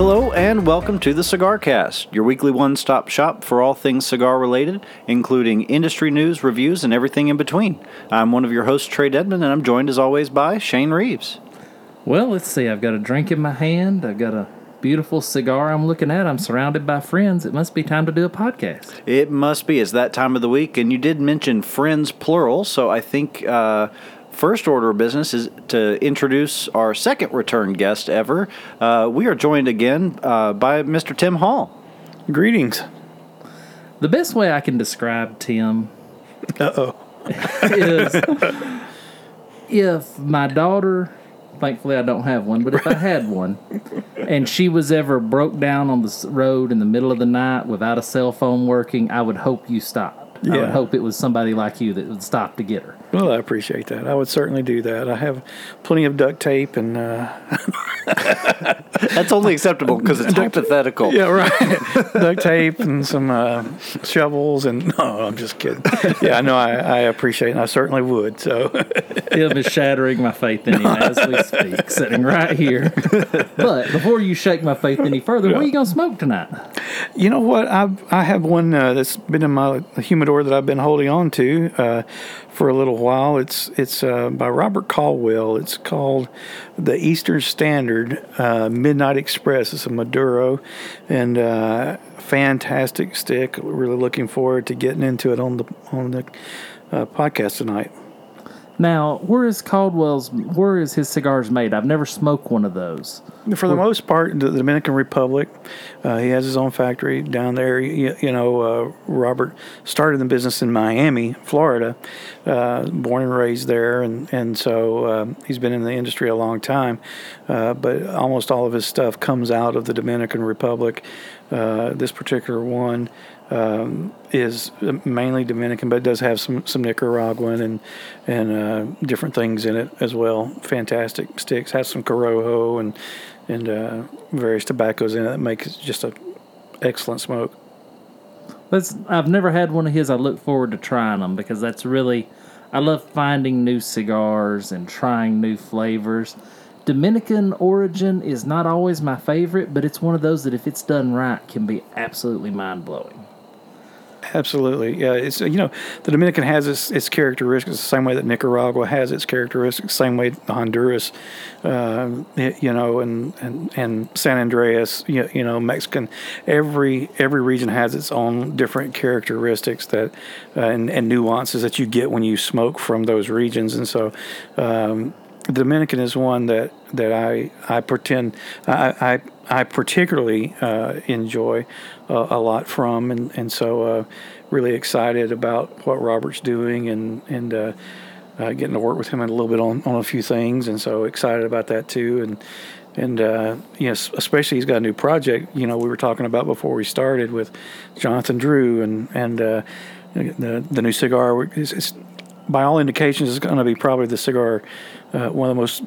Hello and welcome to the Cigar Cast, your weekly one-stop shop for all things cigar related, including industry news, reviews, and everything in between. I'm one of your hosts, Trey Dedman, and I'm joined as always by Shane Reeves. Well, let's see. I've got a drink in my hand. I've got a beautiful cigar I'm looking at. I'm surrounded by friends. It must be time to do a podcast. It must be. It's that time of the week, and you did mention friends plural, so I think uh, first order of business is to introduce our second return guest ever. Uh, we are joined again uh, by Mr. Tim Hall. Greetings. The best way I can describe Tim Uh oh. is if my daughter, thankfully I don't have one, but if I had one, and she was ever broke down on the road in the middle of the night without a cell phone working, I would hope you stopped. I would hope it was somebody like you that would stop to get her. Well, I appreciate that. I would certainly do that. I have plenty of duct tape and uh, That's only acceptable because it's hypothetical. yeah, right, duct tape and some uh, shovels and no, I'm just kidding. Yeah, no, I, I appreciate it. and I certainly would. So Tim is shattering my faith in him as we speak, sitting right here. but before you shake my faith any further, what are you going to smoke tonight? You know what? I I have one uh, that's been in my humidor that I've been holding on to uh, for a little while. It's it's uh, by Robert Caldwell. It's called the Eastern Standard uh, Midnight Express. It's a Maduro, and uh, fantastic stick. Really looking forward to getting into it on the on the uh, podcast tonight. Now, where is Caldwell's? Where is his cigars made? I've never smoked one of those. For the most part, the Dominican Republic, uh, he has his own factory down there. You, you know, uh, Robert started the business in Miami, Florida, uh, born and raised there, and and so um, he's been in the industry a long time. Uh, but almost all of his stuff comes out of the Dominican Republic. Uh, this particular one um, is mainly Dominican, but it does have some some Nicaraguan and and uh, different things in it as well. Fantastic sticks. Has some Corojo and and uh, various tobaccos in it that make it just a excellent smoke. That's I've never had one of his. I look forward to trying them because that's really I love finding new cigars and trying new flavors. Dominican origin is not always my favorite, but it's one of those that if it's done right can be absolutely mind blowing. Absolutely, yeah. It's you know the Dominican has its, its characteristics the same way that Nicaragua has its characteristics, same way Honduras, y- you know, and, and, and San Andrés, you, know, Mexican. Every every region has its own different characteristics that uh, and, and nuances that you get when you smoke from those regions, and so. Um, the Dominican is one that, that I I pretend I I, I particularly uh, enjoy uh, a lot from, and and so uh, really excited about what Robert's doing, and and uh, uh, getting to work with him a little bit on, on a few things, and so excited about that too, and and uh, yes, especially he's got a new project. You know, we were talking about before we started with Jonathan Drew, and and uh, the the new cigar. It's, it's, by all indications, it's going to be probably the cigar, uh, one of the most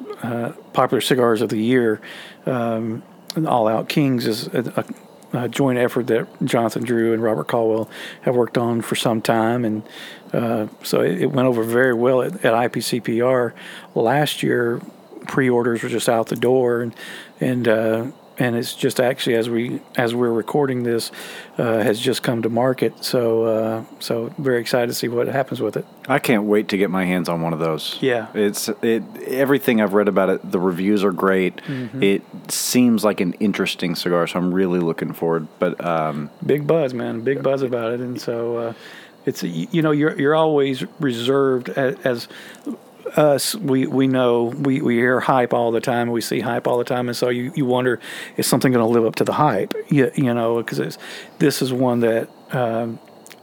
popular cigars of the year. Um, All Out Kings is a, a, joint effort that Jonathan Drew and Robert Caldwell have worked on for some time, and uh, so it, it went over very well at, at IPCPR last year. Pre-orders were just out the door, and and uh, and it's just actually as we as we're recording this uh, has just come to market. So uh, so very excited to see what happens with it. I can't wait to get my hands on one of those. Yeah. It's it everything I've read about it, the reviews are great. It seems like an interesting cigar, so I'm really looking forward. But um, big buzz, man, big buzz about it, and so uh, it's you know you're you're always reserved as, as us. We we know we, we hear hype all the time. We see hype all the time, and so you, you wonder is something going to live up to the hype? You, you know, because this is one that um,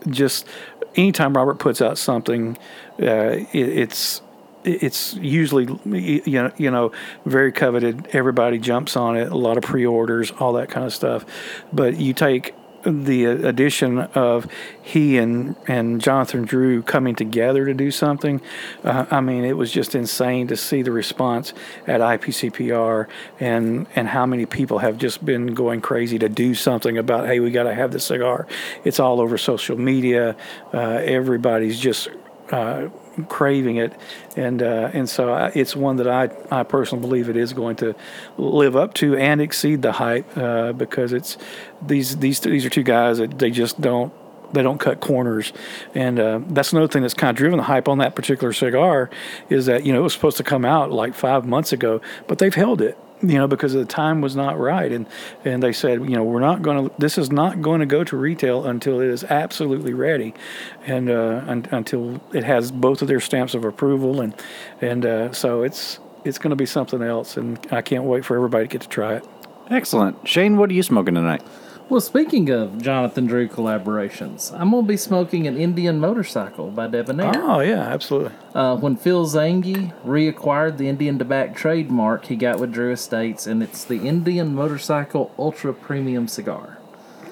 just anytime Robert puts out something, uh, it, it's it's usually you know you know very coveted. Everybody jumps on it. A lot of pre-orders, all that kind of stuff. But you take the addition of he and and Jonathan Drew coming together to do something. Uh, I mean, it was just insane to see the response at IPCPR and and how many people have just been going crazy to do something about. Hey, we got to have this cigar. It's all over social media. Uh, everybody's just uh, craving it, and uh, and so I, it's one that I I personally believe it is going to live up to and exceed the hype uh, because it's these these these are two guys that they just don't they don't cut corners, and uh, that's another thing that's kind of driven the hype on that particular cigar is that you know it was supposed to come out like five months ago, but they've held it you know, because the time was not right. And, and they said, you know, we're not going to, this is not going to go to retail until it is absolutely ready and uh, un- until it has both of their stamps of approval. And, and uh, so it's, it's going to be something else. And I can't wait for everybody to get to try it. Excellent. Shane, what are you smoking tonight? Well, speaking of Jonathan Drew collaborations, I'm going to be smoking an Indian motorcycle by Debonaire. Oh, yeah, absolutely. Uh, when Phil Zanghi reacquired the Indian Tobacco trademark he got with Drew Estates, and it's the Indian Motorcycle Ultra Premium Cigar.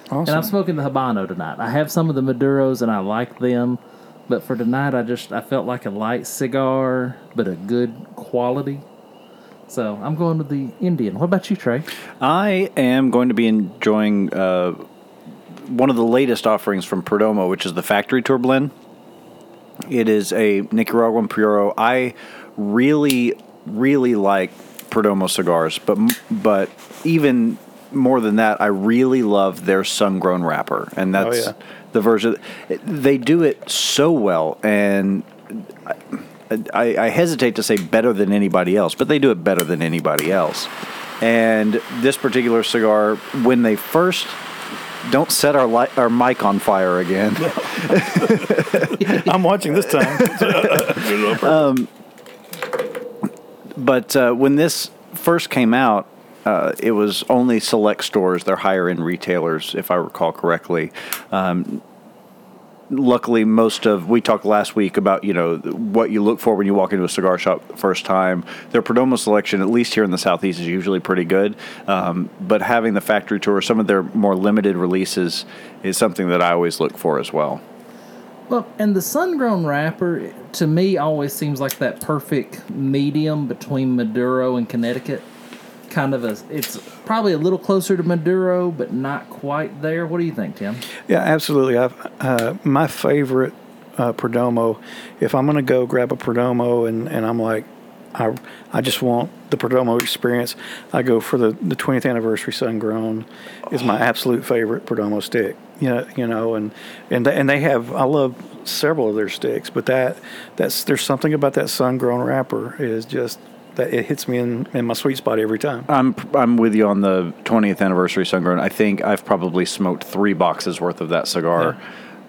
Awesome. And I'm smoking the Habano tonight. I have some of the Maduros and I like them, but for tonight I just I felt like a light cigar, but a good quality. So I'm going with the Indian. What about you, Trey? I am going to be enjoying uh, one of the latest offerings from Perdomo, which is the Factory Tour blend. It is a Nicaraguan Puro. I really, really like Perdomo cigars, but but even more than that, I really love their sun grown wrapper, and that's yeah. the version. They do it so well, and I, I hesitate to say better than anybody else, but they do it better than anybody else. And this particular cigar, when they first don't set our li- our mic on fire again. I'm watching this time. But uh, when this first came out, uh, it was only select stores. They're higher end retailers, if I recall correctly. Um, luckily, most of we talked last week about you know what you look for when you walk into a cigar shop the first time. Their Perdomo selection, at least here in the southeast, is usually pretty good. Um, but having the factory tour, some of their more limited releases, is something that I always look for as well. Well, and the sun grown wrapper to me always seems like that perfect medium between Maduro and Connecticut. Kind of a, it's probably a little closer to Maduro, but not quite there. What do you think, Tim? Yeah, absolutely. I've, uh, my favorite uh, Perdomo, if I'm going to go grab a Perdomo and, and I'm like, I, I just want the Perdomo experience, I go for the, the 20th anniversary Sun Grown is my absolute favorite Perdomo stick. You know, you know, and and they, and they have I love several of their sticks, but that that's there's something about that Sun Grown wrapper is just that it hits me in, in my sweet spot every time. I'm I'm with you on the 20th anniversary Sungrown. I think I've probably smoked three boxes worth of that cigar,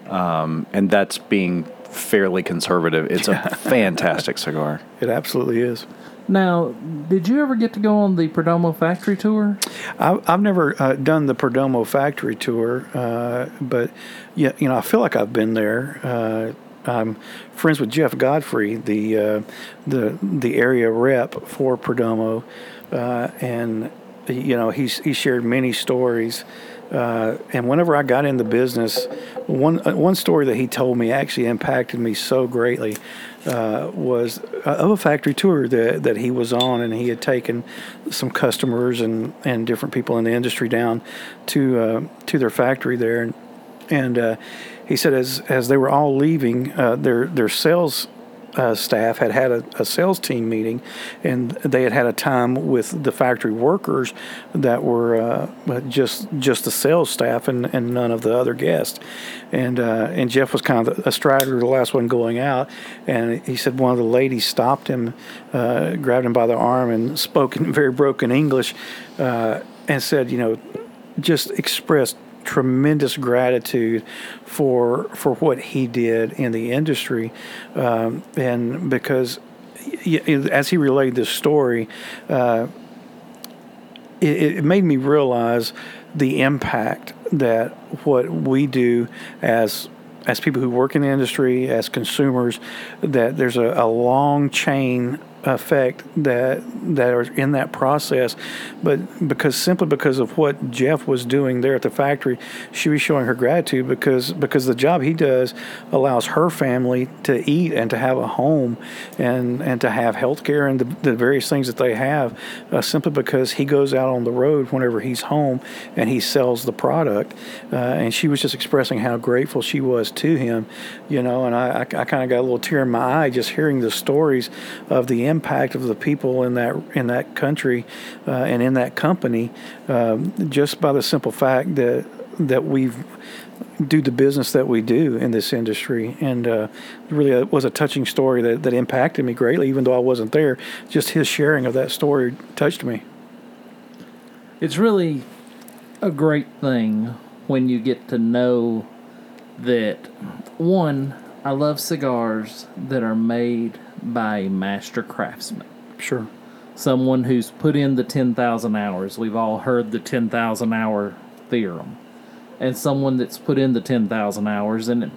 um, and that's being fairly conservative. It's a fantastic cigar. It absolutely is. Now, did you ever get to go on the Perdomo factory tour? I, I've never uh, done the Perdomo factory tour, uh, but yeah, you know, I feel like I've been there. Uh, I'm friends with Jeff Godfrey, the uh, the the area rep for Perdomo, uh, and you know he's he shared many stories. Uh, and whenever I got in the business, one uh, one story that he told me actually impacted me so greatly uh, was uh, of a factory tour that, that he was on, and he had taken some customers and, and different people in the industry down to to their factory there, and, and he said as as they were all leaving, uh, their their sales uh, staff had had a, a sales team meeting, and they had had a time with the factory workers that were uh, just just the sales staff and, and none of the other guests. And uh, and Jeff was kind of a straggler, the last one going out. And he said one of the ladies stopped him, uh, grabbed him by the arm, and spoke in very broken English, uh, and said, you know, just expressed tremendous gratitude for for what he did in the industry, um, and because as he relayed this story, uh, it, it made me realize the impact that what we do as as people who work in the industry, as consumers, that there's a, a long chain effect that that are in that process, but because simply because of what Jeff was doing there at the factory, she was showing her gratitude because because the job he does allows her family to eat and to have a home and and to have health care and the, the various things that they have uh, simply because he goes out on the road whenever he's home and he sells the product uh, and she was just expressing how grateful she was to him you know and I, I, I kind of got a little tear in my eye just hearing the stories of the impact of the people in that in that country uh, and in that company, um, just by the simple fact that that we do the business that we do in this industry, and uh, really it was a touching story that, that impacted me greatly, even though I wasn't there. Just his sharing of that story touched me. It's really a great thing when you get to know that one, I love cigars that are made by a master craftsman. Sure. Someone who's put in the 10,000 hours. We've all heard the 10,000 hour theorem. And someone that's put in the 10,000 hours and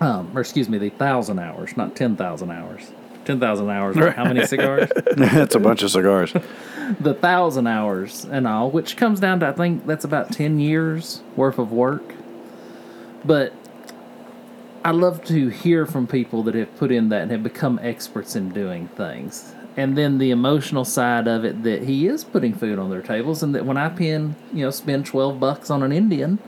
um, or excuse me, the 1,000 hours, not 10,000 hours. 10,000 hours, how many cigars? That's a bunch of cigars. the 1,000 hours and all, which comes down to, I think that's about 10 years worth of work. But I love to hear from people that have put in that and have become experts in doing things. And then the emotional side of it that he is putting food on their tables, and that when I pin, you know, spend 12 bucks on an Indian,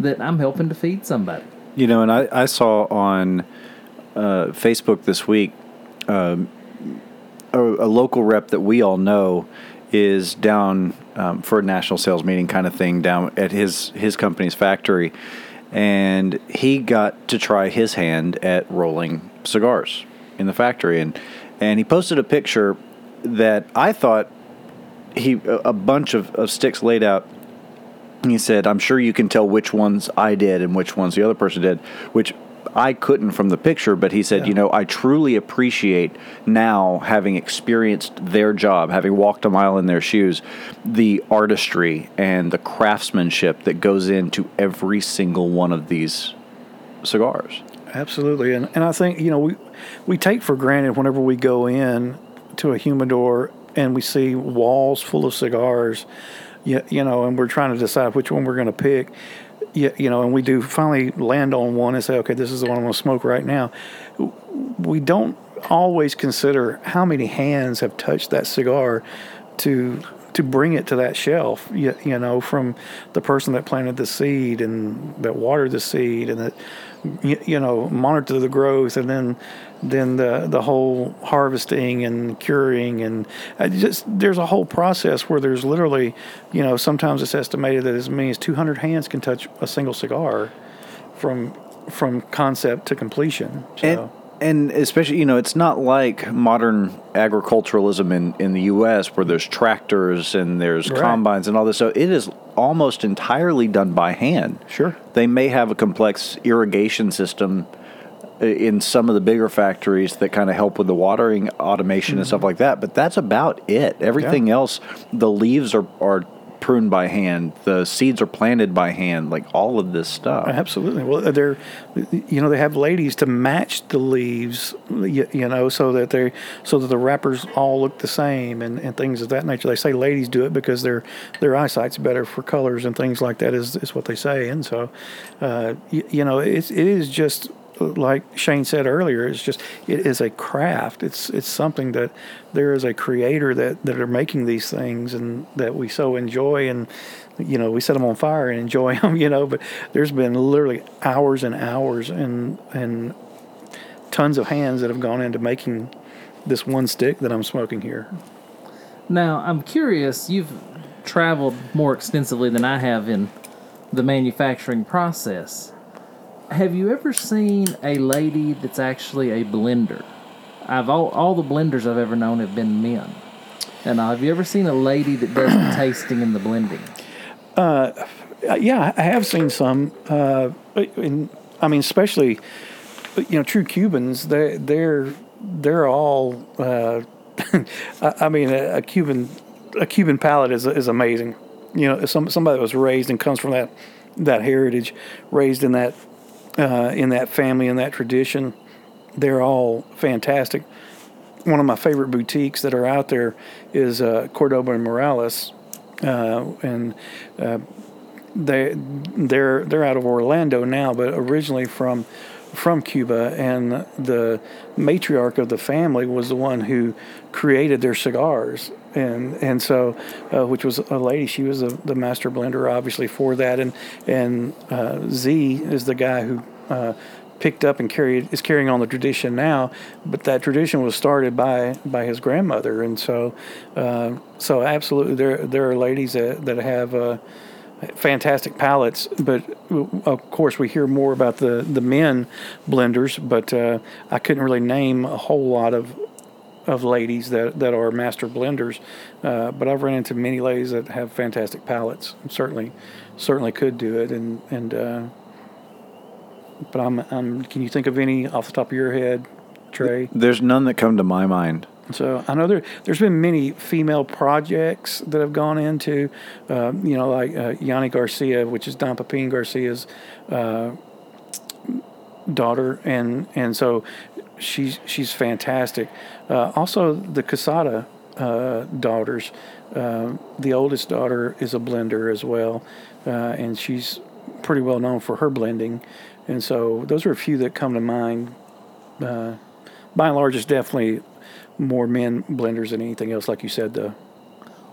that I'm helping to feed somebody. You know, and I, I saw on uh, Facebook this week um, a, a local rep that we all know is down um, for a national sales meeting kind of thing down at his his company's factory, and he got to try his hand at rolling cigars in the factory, and and he posted a picture that I thought he a bunch of, of sticks laid out. He said, I'm sure you can tell which ones I did and which ones the other person did, which I couldn't from the picture, but he said, yeah. you know, I truly appreciate now having experienced their job, having walked a mile in their shoes, the artistry and the craftsmanship that goes into every single one of these cigars. Absolutely. And, and I think, you know, we, we take for granted whenever we go in to a humidor and we see walls full of cigars you, you know, and we're trying to decide which one we're going to pick. You, you know, and we do finally land on one and say, okay, this is the one I'm going to smoke right now. We don't always consider how many hands have touched that cigar to to bring it to that shelf. You, you know, from the person that planted the seed and that watered the seed and that you, you know monitor the growth and then then the the whole harvesting and curing and just there's a whole process where there's literally you know sometimes it's estimated that as many as 200 hands can touch a single cigar from from concept to completion so. and and especially you know it's not like modern agriculturalism in, in the US where there's tractors and there's right. combines and all this so it is almost entirely done by hand sure they may have a complex irrigation system in some of the bigger factories that kind of help with the watering automation mm-hmm. and stuff like that but that's about it everything yeah. else the leaves are, are pruned by hand. The seeds are planted by hand. Like all of this stuff. Absolutely. Well, they're, you know, they have ladies to match the leaves, you, you know, so that they, so that the wrappers all look the same and, and things of that nature. They say ladies do it because their their eyesight's better for colors and things like that. Is is what they say. And so, uh, you, you know, it's it is just like Shane said earlier, it's just it is a craft. It's it's something that there is a creator that that are making these things and that we so enjoy and you know we set them on fire and enjoy them. You know, but there's been literally hours and hours and and tons of hands that have gone into making this one stick that I'm smoking here. Now I'm curious. You've traveled more extensively than I have in the manufacturing process have you ever seen a lady that's actually a blender? I've all, all the blenders I've ever known have been men. And uh, have you ever seen a lady that does the tasting and the blending? Uh, yeah, I have seen some. Uh, in, I mean, especially you know, true Cubans. They they're they're all. Uh, I mean, a, a, Cuban a Cuban palate is is amazing. You know, some somebody that was raised and comes from that that heritage, raised in that uh, in that family in that tradition. They're all fantastic. one of my favorite boutiques that are out there is uh, Cordoba and Morales, uh, and uh, they they're they're out of Orlando now, but originally from from Cuba, and the matriarch of the family was the one who created their cigars, and and so uh, which was a lady. She was the, the master blender, obviously for that, and and uh, Z is the guy who. Uh, picked up and carried is carrying on the tradition now, but that tradition was started by by his grandmother, and so uh, so absolutely there there are ladies that that have uh, fantastic palates, but of course we hear more about the the men blenders, but uh, I couldn't really name a whole lot of of ladies that, that are master blenders, uh, but I've run into many ladies that have fantastic palates. Certainly, certainly could do it, and and uh, but I'm, I'm. Can you think of any off the top of your head, Trey? There's none that come to my mind. So I know there there's been many female projects that have gone into, uh, you know, like uh, Janny Garcia, which is Don Pepin Garcia's uh, daughter, and and so she's she's fantastic. Uh, also, the Quesada uh, daughters, uh, the oldest daughter is a blender as well, uh, and she's pretty well known for her blending. And so those are a few that come to mind. Uh, by and large, it's definitely more men blenders than anything else, like you said, though.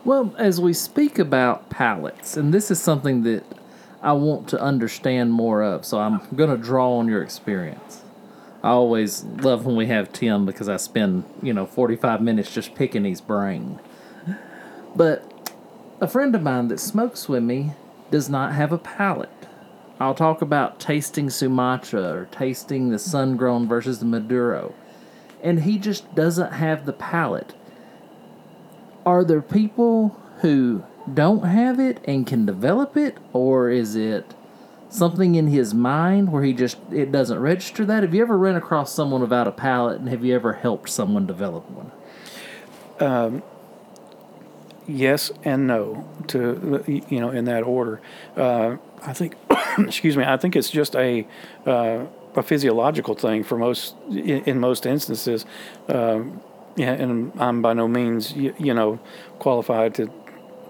Well, as we speak about palettes, and this is something that I want to understand more of, so I'm going to draw on your experience. I always love when we have Tim because I spend, you know, 45 minutes just picking his brain. But a friend of mine that smokes with me does not have a palate. I'll talk about tasting Sumatra or tasting the sun grown versus the Maduro. And he just doesn't have the palate. Are there people who don't have it and can develop it? Or is it something in his mind where he just it doesn't register that? Have you ever run across someone without a palate and have you ever helped someone develop one? Yes and no to you know in that order. Uh, I think, excuse me, I think it's just a uh, a physiological thing for most in, in most instances. Um, yeah, and I'm by no means you, you know qualified to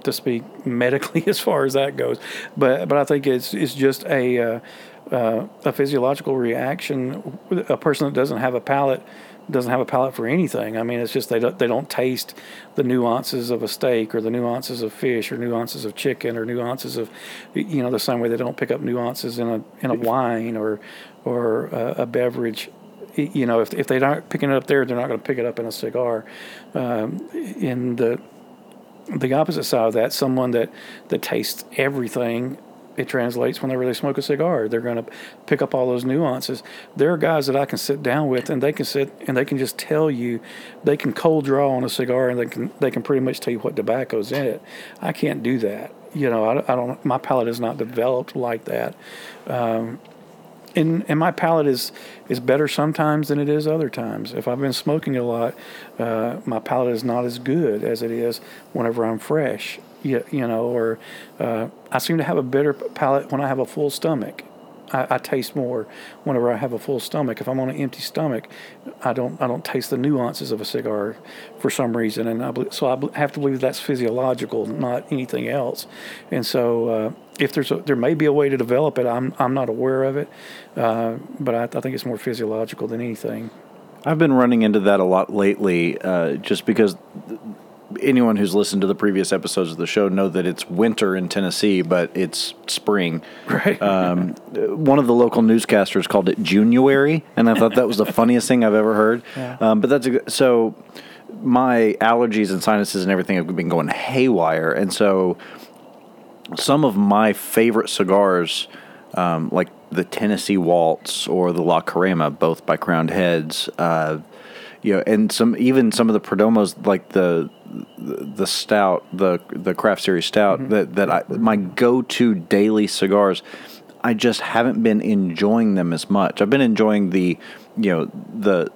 to speak medically as far as that goes, but but I think it's it's just a uh, uh, a physiological reaction. A person that doesn't have a palate doesn't have a palate for anything. I mean, it's just they don't they don't taste the nuances of a steak or the nuances of fish or nuances of chicken or nuances of you know the same way they don't pick up nuances in a in a wine or or a, a beverage. You know, if if they aren't picking it up there, they're not going to pick it up in a cigar. Um, in the the opposite side of that, someone that that tastes everything it translates whenever they smoke a cigar. They're going to pick up all those nuances. There are guys that I can sit down with, and they can sit and they can just tell you, they can cold draw on a cigar, and they can they can pretty much tell you what tobacco's in it. I can't do that. You know, I, I don't. My palate is not developed like that. Um, and and my palate is is better sometimes than it is other times. If I've been smoking a lot, uh, my palate is not as good as it is whenever I'm fresh. You, you know, or uh, I seem to have a better palate when I have a full stomach. I, I, taste more whenever I have a full stomach. If I'm on an empty stomach, I don't I don't taste the nuances of a cigar for some reason, and I so I have to believe that's physiological, not anything else. And so, uh, if there's a, there may be a way to develop it, I'm I'm not aware of it, uh, but I, I, think it's more physiological than anything. I've been running into that a lot lately, uh, just because anyone who's listened to the previous episodes of the show know that it's winter in Tennessee, but it's spring. Right. Um, one of the local newscasters called it January, and I thought that was the funniest thing I've ever heard. Yeah. Um, but that's a, so. My allergies and sinuses and everything have been going haywire, and so some of my favorite cigars, um, like the Tennessee Waltz or the La Crema, both by Crowned Heads, uh, you know, and some even some of the Perdomos, like the the stout, the the craft series stout, mm-hmm. that that I my go to daily cigars. I just haven't been enjoying them as much. I've been enjoying the, you know, the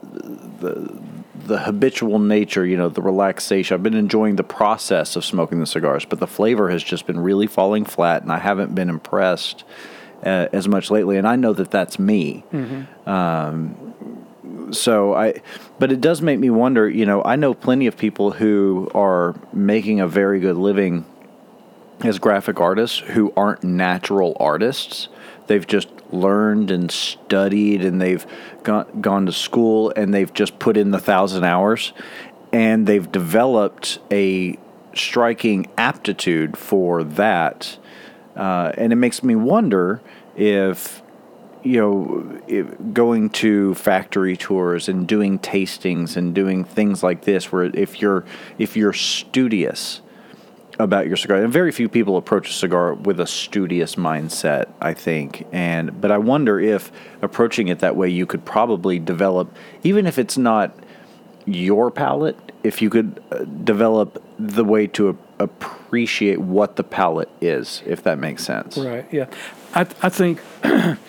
the the habitual nature, you know, the relaxation. I've been enjoying the process of smoking the cigars, but the flavor has just been really falling flat, and I haven't been impressed uh, as much lately. And I know that that's me. Mm-hmm. Um, so I, but it does make me wonder. You know, I know plenty of people who are making a very good living as graphic artists who aren't natural artists. They've just learned and studied, and they've gone gone to school, and they've just put in the thousand hours, and they've developed a striking aptitude for that. Uh, and it makes me wonder if you know, if going to factory tours and doing tastings and doing things like this, where if you're if you're studious about your cigar, and very few people approach a cigar with a studious mindset, I think, and but I wonder if approaching it that way, you could probably develop, even if it's not your palate, if you could uh, develop the way to a- appreciate what the palate is, if that makes sense. Right. Yeah. I I think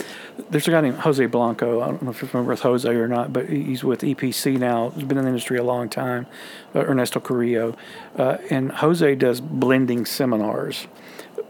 there's a guy named Jose Blanco. I don't know if you're familiar with Jose or not, but he's with EPC now. He's been in the industry a long time. Uh, Ernesto Carrillo, uh, and Jose does blending seminars.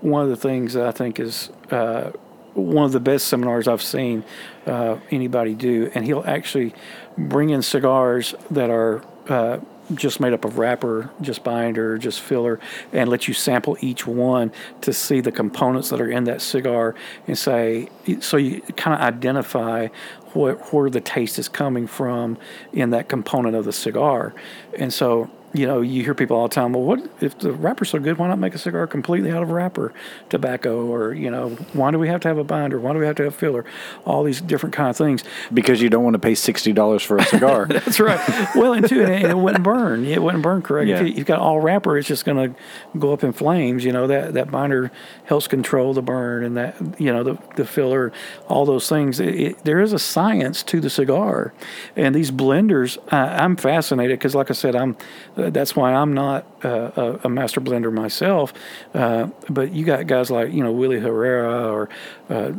One of the things that I think is uh, one of the best seminars I've seen uh, anybody do, and he'll actually bring in cigars that are uh, just made up of wrapper, just binder, just filler, and let you sample each one to see the components that are in that cigar and say, so you kind of identify where, where the taste is coming from in that component of the cigar. And so you know, you hear people all the time, well, what if the wrapper's so good? Why not make a cigar completely out of wrapper tobacco? Or, you know, why do we have to have a binder? Why do we have to have filler? All these different kind of things. Because you don't want to pay sixty dollars for a cigar. That's right. well, and two, and it, it wouldn't burn. It wouldn't burn correct. Yeah. If you, you've got all wrapper, it's just going to go up in flames. You know that that binder helps control the burn, and that you know the the filler, all those things. It, it, there is a science to the cigar, and these blenders. I, I'm fascinated because, like I said, I'm. Uh, that's why I'm not uh, a, a master blender myself. Uh, but you got guys like you know Willy Herrera or uh,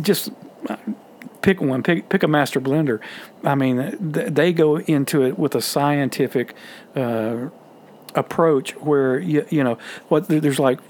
just pick one, pick pick a master blender. I mean, th- they go into it with a scientific uh, approach where you you know what there's like,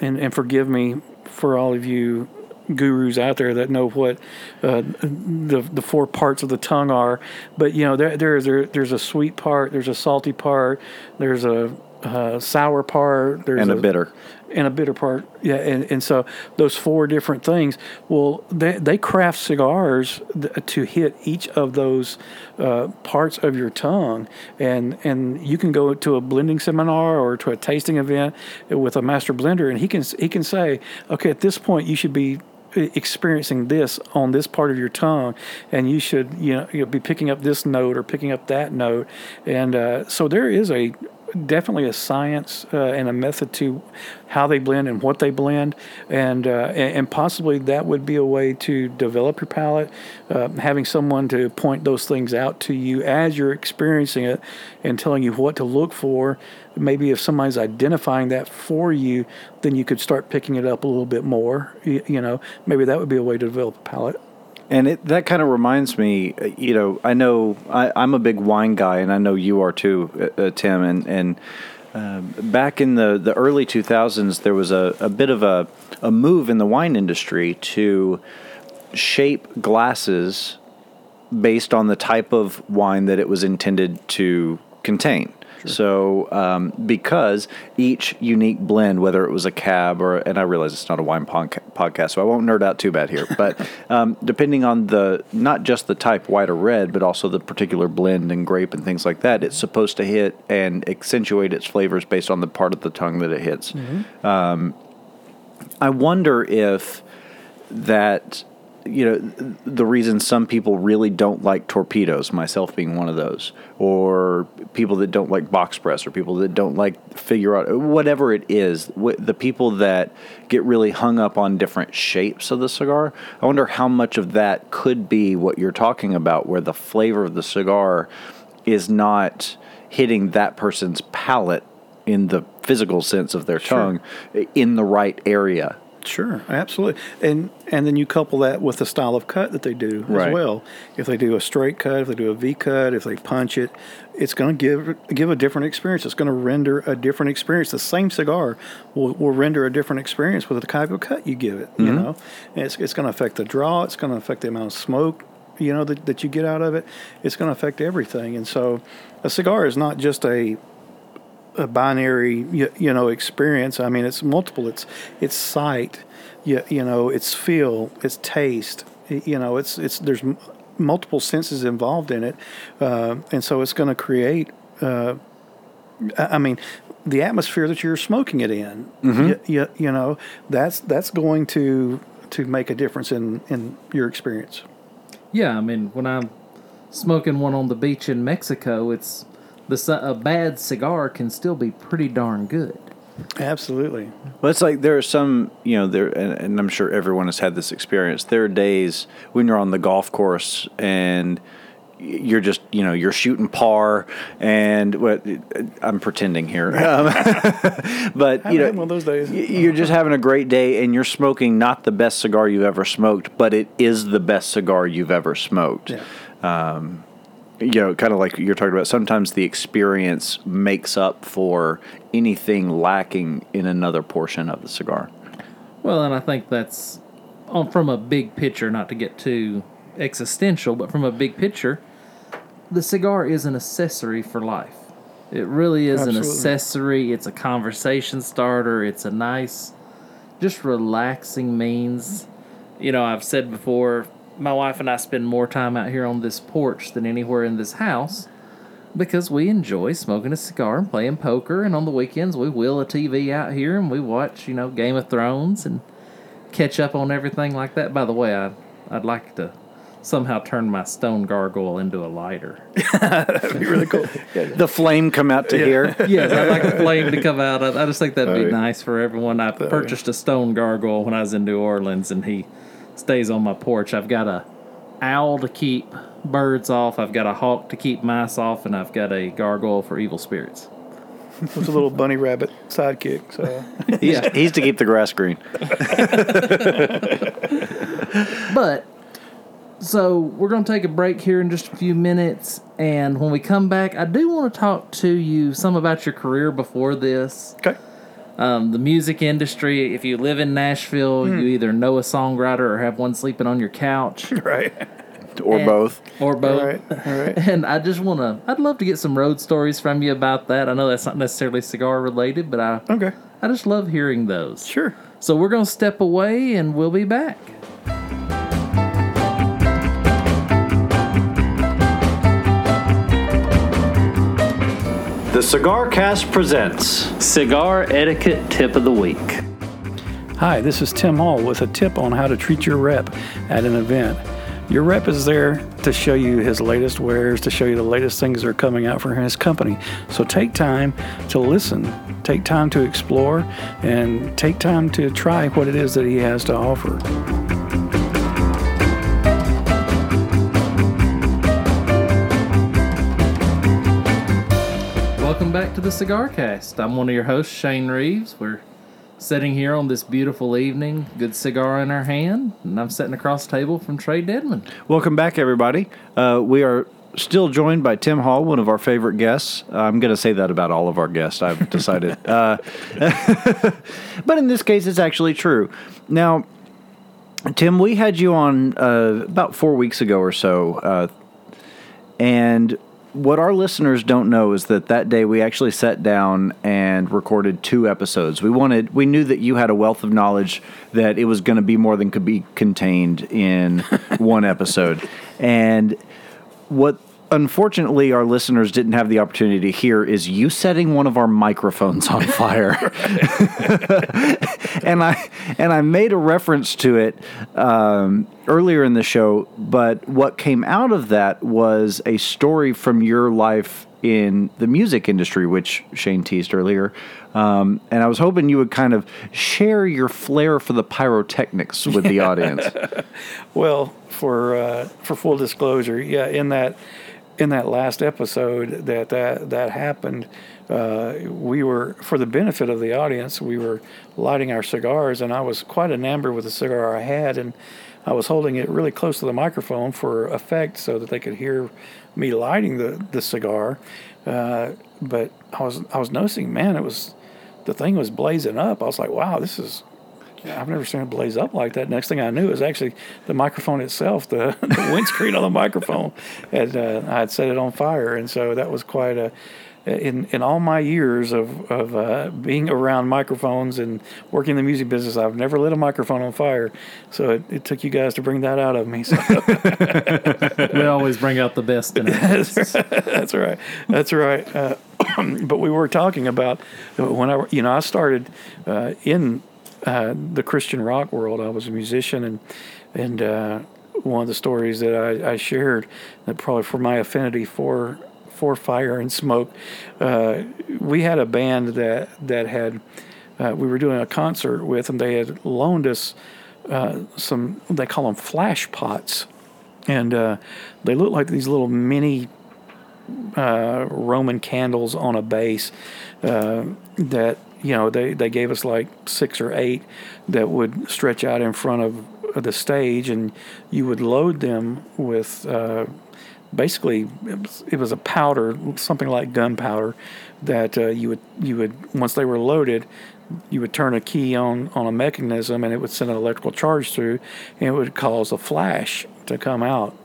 and and forgive me for all of you gurus out there that know what uh, the the four parts of the tongue are, but you know there there there there's a sweet part, there's a salty part, there's a uh, sour part, there's and a bitter. and a bitter part. Yeah, and, and so those four different things. Well, they they craft cigars th- to hit each of those uh, parts of your tongue, and and you can go to a blending seminar or to a tasting event with a master blender, and he can he can say, okay, at this point you should be experiencing this on this part of your tongue and you should you know you'll be picking up this note or picking up that note. And uh, so there is a definitely a science uh, and a method to how they blend and what they blend, and uh, and, possibly that would be a way to develop your palate. Uh, having someone to point those things out to you as you're experiencing it, and telling you what to look for. Maybe if somebody's identifying that for you, then you could start picking it up a little bit more. You, you know, maybe that would be a way to develop a palate. And it, that kind of reminds me, uh, you know, I know I, I'm a big wine guy, and I know you are too, uh, uh, Tim. And and um, back in the, the early 2000s, there was a, a bit of a, a move in the wine industry to shape glasses based on the type of wine that it was intended to contain. So, um, because each unique blend, whether it was a cab or, and I realize it's not a wine podca- podcast, so I won't nerd out too bad here, but um, depending on the, not just the type, white or red, but also the particular blend and grape and things like that, it's supposed to hit and accentuate its flavors based on the part of the tongue that it hits. Um, I wonder if that you know the reason some people really don't like torpedoes myself being one of those or people that don't like box press or people that don't like figure out whatever it is the people that get really hung up on different shapes of the cigar i wonder how much of that could be what you're talking about where the flavor of the cigar is not hitting that person's palate in the physical sense of their tongue in the right area Sure, absolutely, and and then you couple that with the style of cut that they do Right. as well. If they do a straight cut, if they do a V cut, if they punch it, it's going to give give a different experience. It's going to render a different experience. The same cigar will, will render a different experience with the type of cut you give it. You mm-hmm. know, and it's it's going to affect the draw. It's going to affect the amount of smoke you know, that, that you get out of it, it's going to affect everything. And so, a cigar is not just a a binary, you, you know, experience. I mean, it's multiple. It's it's sight, you, you know, it's feel, it's taste. You know, it's it's there's m- multiple senses involved in it, uh, and so it's going to create. Uh, I I mean, the atmosphere that you're smoking it in, you, you, you know, that's that's going to to make a difference in in your experience. Yeah, I mean, when I'm smoking one on the beach in Mexico, it's the a bad cigar can still be pretty darn good. Absolutely. Well, it's like there are some, you know, there, and, and I'm sure everyone has had this experience. There are days when you're on the golf course and you're just, you know, you're shooting par, and what I'm pretending here, um, but I you know, one of those days. you're just having a great day, and you're smoking not the best cigar you've ever smoked, but it is the best cigar you've ever smoked. Yeah. You know, kind of like you're talking about, sometimes the experience makes up for anything lacking in another portion of the cigar. Well, and I think that's on from a big picture, not to get too existential, but from a big picture, the cigar is an accessory for life. It really is an accessory. It's a conversation starter. It's a nice, just relaxing means. You know, I've said before, my wife and I spend more time out here on this porch than anywhere in this house because we enjoy smoking a cigar and playing poker. And on the weekends, we wheel a TV out here and we watch, you know, Game of Thrones and catch up on everything like that. By the way, I, I'd like to somehow turn my stone gargoyle into a lighter. That'd be really cool. Yeah. The flame come out to here. yes, I'd like the flame to come out. I, I just think that'd be nice for everyone. I purchased a stone gargoyle when I was in New Orleans, and he stays on my porch. I've got a owl to keep birds off. I've got a hawk to keep mice off, and I've got a gargoyle for evil spirits. With a little bunny rabbit sidekick. So Yeah, He's to keep the grass green. but so we're going to take a break here in just a few minutes, and when we come back, I do want to talk to you some about your career before this. okay. Um, the music industry. If you live in Nashville, you either know a songwriter or have one sleeping on your couch Right. Or And- both. or both. right. All right. And I just want to, I'd love to get some road stories from you about that. I know that's not necessarily cigar related, but I, Okay. I just love hearing those. Sure. So we're going to step away and we'll be back. The Cigar Cast presents. Cigar etiquette tip of the week. Hi, this is Tim Hall with a tip on how to treat your rep at an event. Your rep is there to show you his latest wares, to show you the latest things that are coming out for his company. So take time to listen, take time to explore, and take time to try what it is that he has to offer. Back to the Cigar Cast. I'm one of your hosts, Shane Reeves. We're sitting here on this beautiful evening, good cigar in our hand, and I'm sitting across the table from Trey Deadman. Welcome back, everybody. Uh, we are still joined by Tim Hall, one of our favorite guests. I'm going to say that about all of our guests, I've decided. uh, but in this case, it's actually true. Now, Tim, we had you on uh, about four weeks ago or so, uh, and what our listeners don't know is that that day we actually sat down and recorded two episodes. We wanted, we knew that you had a wealth of knowledge that it was going to be more than could be contained in one episode, and what unfortunately our listeners didn't have the opportunity to hear is you setting one of our microphones on fire. And i and i made a reference to it um, earlier in the show but what came out of that was a story from your life in the music industry which shane teased earlier. Um, and i was hoping you would kind of share your flair for the pyrotechnics with the audience. Well, for uh, for full disclosure, yeah, in that in that last episode that that that happened, uh, we were for the benefit of the audience, we were lighting our cigars, and I was quite enamored with the cigar I had, and I was holding it really close to the microphone for effect, so that they could hear me lighting the the cigar. Uh, but I was I was noticing, man, it was the thing was blazing up. I was like, wow, this is I've never seen it blaze up like that. Next thing I knew, it was actually the microphone itself, the, the windscreen on the microphone, had uh, I had set it on fire, and so that was quite a. In in all my years of of uh, being around microphones and working in the music business, I've never lit a microphone on fire. So it, it took you guys to bring that out of me. So we always bring out the best in us. that's right. That's right. Uh, but we were talking about when I, you know, I started uh, in uh, the Christian rock world. I was a musician, and and uh, one of the stories that I, I, shared that probably for my affinity for for fire and smoke, uh, we had a band that that had uh, we were doing a concert with, and they had loaned us uh, some. They call them flash pots, and they look like these little mini uh, Roman candles on a base uh, that you know they, they gave us like six or eight that would stretch out in front of the stage and you would load them with uh, basically it was, it was, a powder something like gunpowder that uh, you would you would once they were loaded you would turn a key on on a mechanism and it would send an electrical charge through and it would cause a flash to come out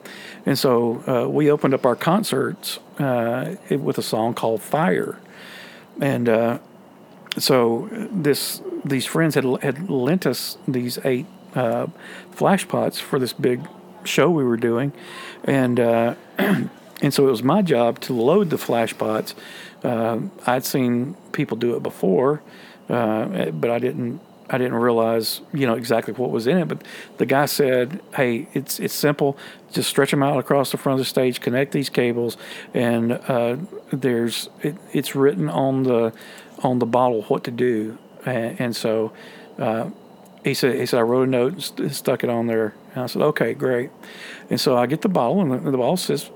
and so uh, we opened up our concerts uh, with a song called Fire. And uh, so this these friends had, had lent us these eight uh, flash pots for this big show we were doing. And, uh, and so it was my job to load the flash pots. Uh, I'd seen people do it before, but I didn't I didn't realize, you know, exactly what was in it. But the guy said, "Hey, it's it's simple. Just stretch them out across the front of the stage, connect these cables, and uh, there's it, it's written on the on the bottle what to do." And, and so uh, he said, "He said I wrote a note and st- stuck it on there." And I said, "Okay, great." And so I get the bottle, and the, the bottle says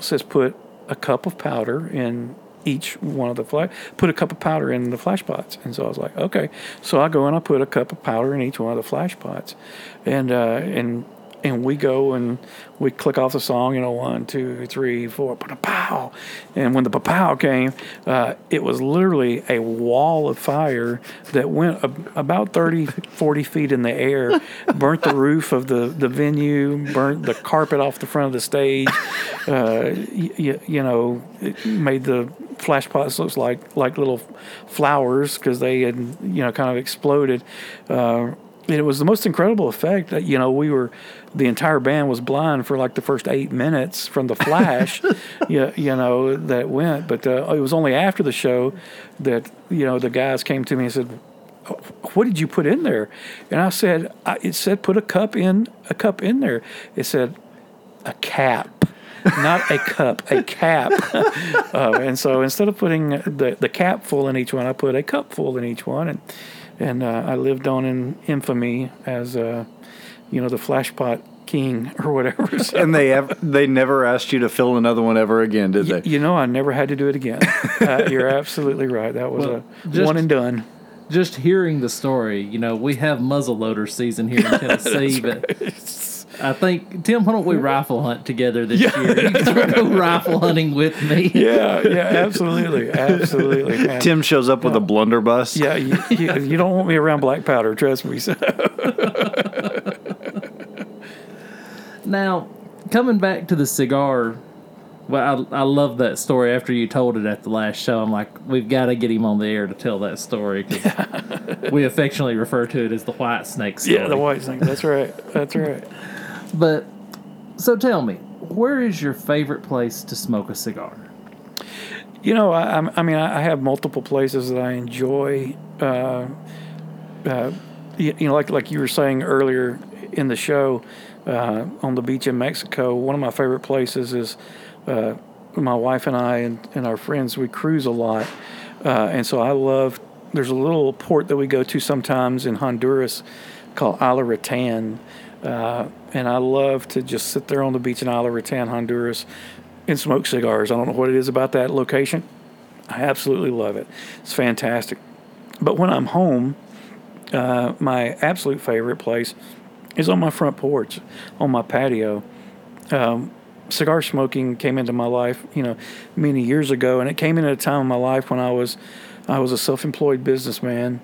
says put a cup of powder in each one of the flash, put a cup of powder in the flash pots. And so I was like, okay. So I go and I put a cup of powder in each one of the flash pots, and uh, and and we go and we click off the song, you know, one, two, three, four, pow. And when the pow came, uh, it was literally a wall of fire that went about 30, 40 feet in the air, burnt the roof of the, the venue, burnt the carpet off the front of the stage, uh, you, you know, made the flash pots look like, like little flowers because they had, you know, kind of exploded. Uh, and it was the most incredible effect that you know we were the entire band was blind for like the first eight minutes from the flash you, you know that went but uh, it was only after the show that you know the guys came to me and said what did you put in there and i said I, it said put a cup in a cup in there it said a cap not a cup, a cap. uh, and so instead of putting the, the cap full in each one, I put a cup full in each one. And and uh, I lived on in infamy as uh, you know the flashpot king or whatever. So. and they ever, they never asked you to fill another one ever again, did they? Y- you know, I never had to do it again. uh, you're absolutely right. That was well, a just, one and done. Just hearing the story, you know, we have muzzleloader season here in Tennessee, but I think Tim, why don't we rifle hunt together this yeah. year? You can go rifle hunting with me. Yeah, yeah, absolutely, absolutely. Man. Tim shows up with a blunderbuss. Yeah, you, you, you, don't want me around black powder, trust me. now, coming back to the cigar, well, I, I love that story. After you told it at the last show, I'm like, we've got to get him on the air to tell that story. Yeah. we affectionately refer to it as the Whitesnake story. Yeah, the Whitesnake. That's right. That's right. But so tell me, where is your favorite place to smoke a cigar? You know, I, I mean, I have multiple places that I enjoy. Uh, uh, you, know, like like you were saying earlier in the show, uh, on the beach in Mexico. One of my favorite places is uh, my wife and I and, and our friends. We cruise a lot, uh, and so I love. There's a little port that we go to sometimes in Honduras called Isla uh, and I love to just sit there on the beach in Isla Roatan, Honduras, and smoke cigars. I don't know what it is about that location. I absolutely love it. It's fantastic. But when I'm home, uh, my absolute favorite place is on my front porch, on my patio. Um, cigar smoking came into my life, you know, many years ago, and it came in at a time in my life when I was, I was a self-employed businessman,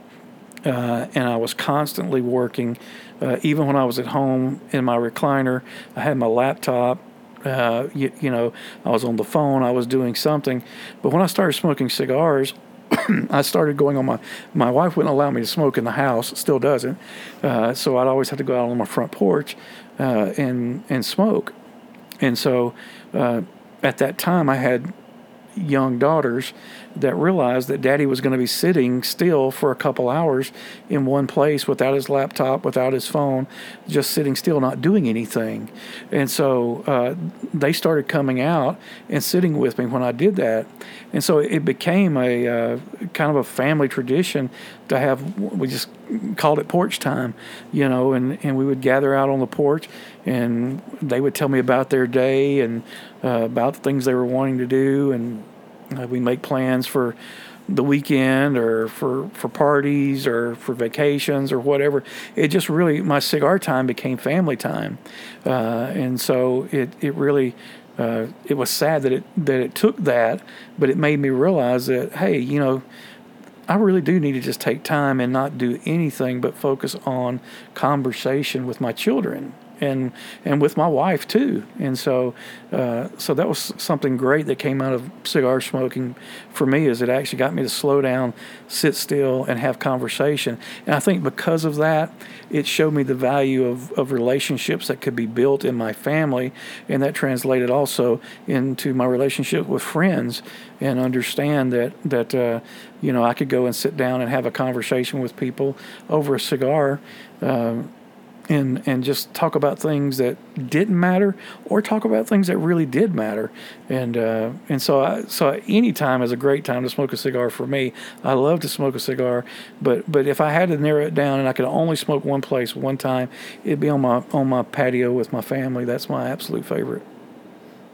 uh, and I was constantly working. Uh, even when I was at home in my recliner, I had my laptop. Uh, you, you know, I was on the phone. I was doing something. But when I started smoking cigars, I started going on my. My wife wouldn't allow me to smoke in the house. Still doesn't. Uh, so I'd always have to go out on my front porch uh, and and smoke. And so uh, at that time, I had young daughters that realized that daddy was going to be sitting still for a couple hours in one place without his laptop, without his phone, just sitting still, not doing anything. And so uh, they started coming out and sitting with me when I did that. And so it became a uh, kind of a family tradition to have, we just called it porch time, you know, and, and we would gather out on the porch and they would tell me about their day and uh, about the things they were wanting to do. And uh, we make plans for the weekend or for, for parties or for vacations or whatever. It just really, my cigar time became family time. Uh, and so it, it really, uh, it was sad that it, that it took that, but it made me realize that, hey, you know, I really do need to just take time and not do anything but focus on conversation with my children and and with my wife too. And so uh, so that was something great that came out of cigar smoking for me is it actually got me to slow down, sit still, and have conversation. And I think because of that, it showed me the value of, of relationships that could be built in my family, and that translated also into my relationship with friends and understand that that uh, you know I could go and sit down and have a conversation with people over a cigar. Uh, and and just talk about things that didn't matter or talk about things that really did matter. And uh, and so I, so any time is a great time to smoke a cigar for me. I love to smoke a cigar but but if I had to narrow it down and I could only smoke one place one time it'd be on my on my patio with my family. That's my absolute favorite.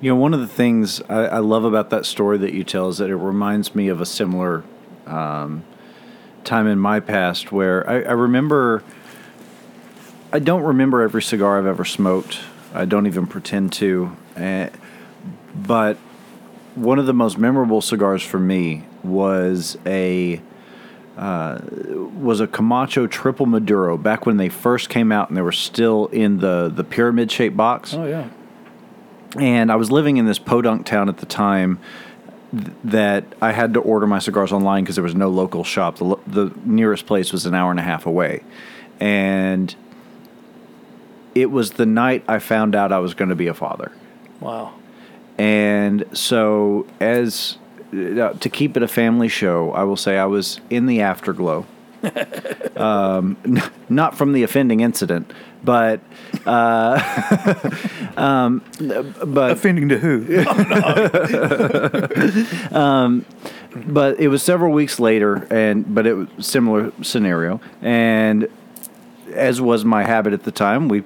You know one of the things I, I love about that story that you tell is that it reminds me of a similar um, time in my past where I, I remember I don't remember every cigar I've ever smoked. I don't even pretend to. Uh, but one of the most memorable cigars for me was a uh, was a Camacho Triple Maduro back when they first came out and they were still in the the pyramid shaped box. Oh yeah. And I was living in this podunk town at the time th- that I had to order my cigars online because there was no local shop. The, lo- the nearest place was an hour and a half away, and it was the night I found out I was going to be a father. Wow. And so, as uh, to keep it a family show, I will say I was in the afterglow. um, n- not from the offending incident, but uh, um, but Offending to who? but it was several weeks later, and but it was similar scenario, and as was my habit at the time, we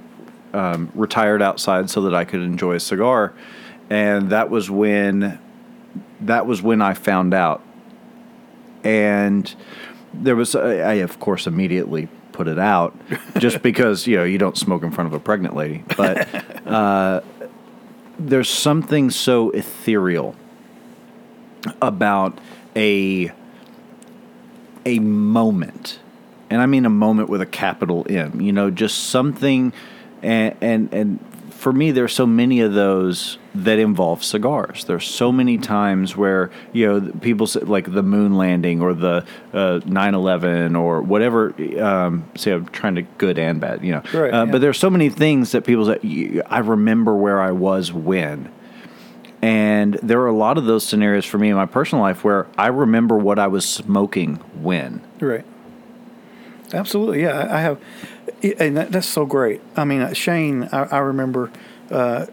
um, retired outside so that I could enjoy a cigar, and that was when that was when I found out, and there was I I, of course immediately put it out just because you know you don't smoke in front of a pregnant lady, but uh, there's something so ethereal about a a moment. And i mean a moment with a capital m you know just something and and and for me there's so many of those that involve cigars there's so many times where you know people say like the moon landing or the uh, 9-11 or whatever um, say i'm trying to good and bad you know Right, uh, yeah. but there's so many things that people say i remember where i was when and there are a lot of those scenarios for me in my personal life where I remember what I was smoking when. Right. Absolutely, yeah. I have, and that, that's so great. I mean, uh, Shane, I, I remember, uh,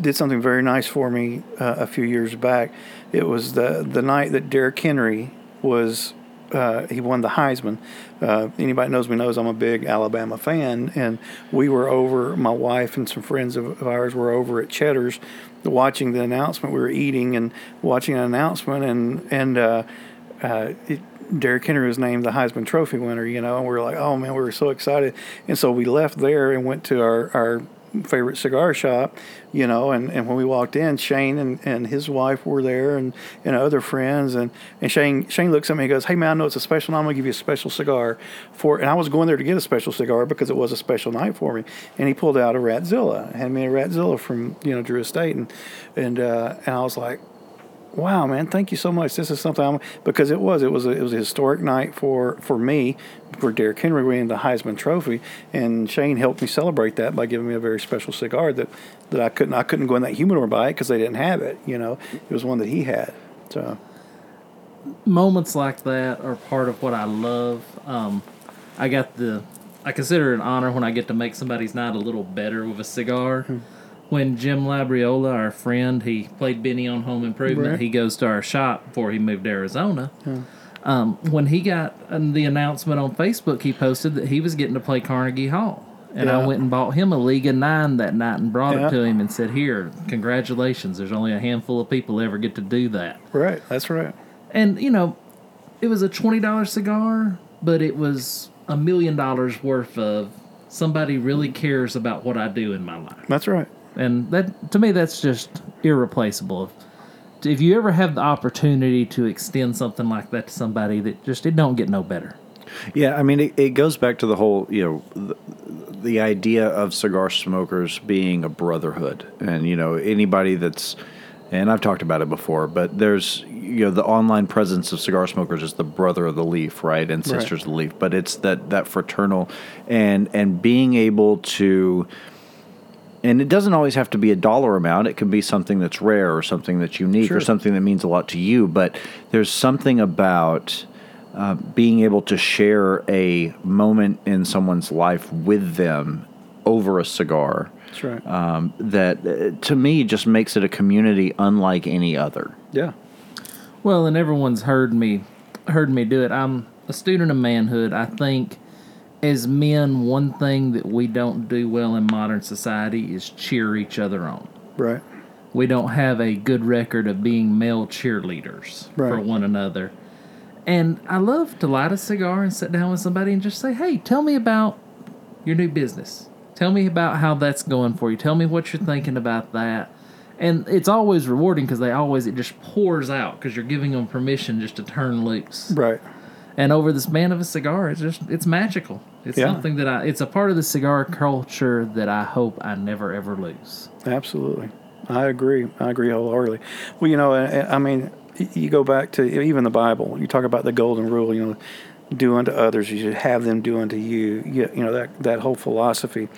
did something very nice for me uh, a few years back. It was the the night that Derrick Henry was. Uh, he won the Heisman. Uh, anybody knows me knows I'm a big Alabama fan, and we were over. My wife and some friends of, of ours were over at Cheddar's, watching the announcement. We were eating and watching an announcement, and and uh, uh, it, Derrick Henry was named the Heisman Trophy winner, you know, and we were like, oh man, we were so excited. And so we left there and went to our, our favorite cigar shop, you know, and, and when we walked in, Shane and, and his wife were there and, and other friends. And, and Shane Shane looks at me and goes, Hey, man, I know it's a special night. I'm going to give you a special cigar for And I was going there to get a special cigar because it was a special night for me. And he pulled out a Ratzilla, had me a Ratzilla from, you know, Drew Estate. And, and, uh, and I was like, wow man thank you so much. This is something I'm, because it was it was a, it was a historic night for for me for Derrick Henry winning the Heisman Trophy. And Shane helped me celebrate that by giving me a very special cigar that that I couldn't I couldn't go in that humidor buy it because they didn't have it you know? It was one that he had so. Moments like that are part of what I love. Um, I got the I consider it an honor when I get to make somebody's night a little better with a cigar. Hmm when Jim Labriola, our friend, he played Benny on Home Improvement. Right. He goes to our shop before he moved to Arizona. Um, when he got um, the announcement on Facebook, he posted that he was getting to play Carnegie Hall. And I went and bought him a League of Nine that night and brought Yeah. it to him and said, Here, congratulations. There's only a handful of people ever get to do that. right that's right And, you know, it was a $20 cigar, but it was a million dollars worth of somebody really cares about what I do in my life that's right and that to me that's just irreplaceable if you ever have the opportunity to extend something like that to somebody that just it don't get no better Yeah, I mean, it, it goes back to the whole, you know, the, the idea of cigar smokers being a brotherhood. And, you know, anybody that's, and I've talked about it before, but there's, you know, the online presence of cigar smokers is the brother of the leaf, right? And Right. sisters of the leaf. But it's that, that fraternal and, and being able to, and it doesn't always have to be a dollar amount. It can be something that's rare or something that's unique or something that means a lot to you. But there's something about uh, being able to share a moment in someone's life with them over a cigar that's right um, that uh, to me just makes it a community unlike any other. yeah well and everyone's heard me heard me do it i'm a student of manhood i think as men one thing that we don't do well in modern society is cheer each other on right we don't have a good record of being male cheerleaders for one another. And I love to light a cigar and sit down with somebody and just say, hey, tell me about your new business. Tell me about how that's going for you. Tell me what you're thinking about that. And it's always rewarding because they always, it just pours out because you're giving them permission just to turn loose. right And over the span of a cigar, it's just, it's magical. It's Yeah. something that I, it's a part of the cigar culture that I hope I never ever lose. Absolutely. I agree. I agree wholeheartedly. Well, you know, I, I mean, you go back to even the Bible. You talk about the golden rule. You know, do unto others, you should have them do unto you. You, you know that that whole philosophy.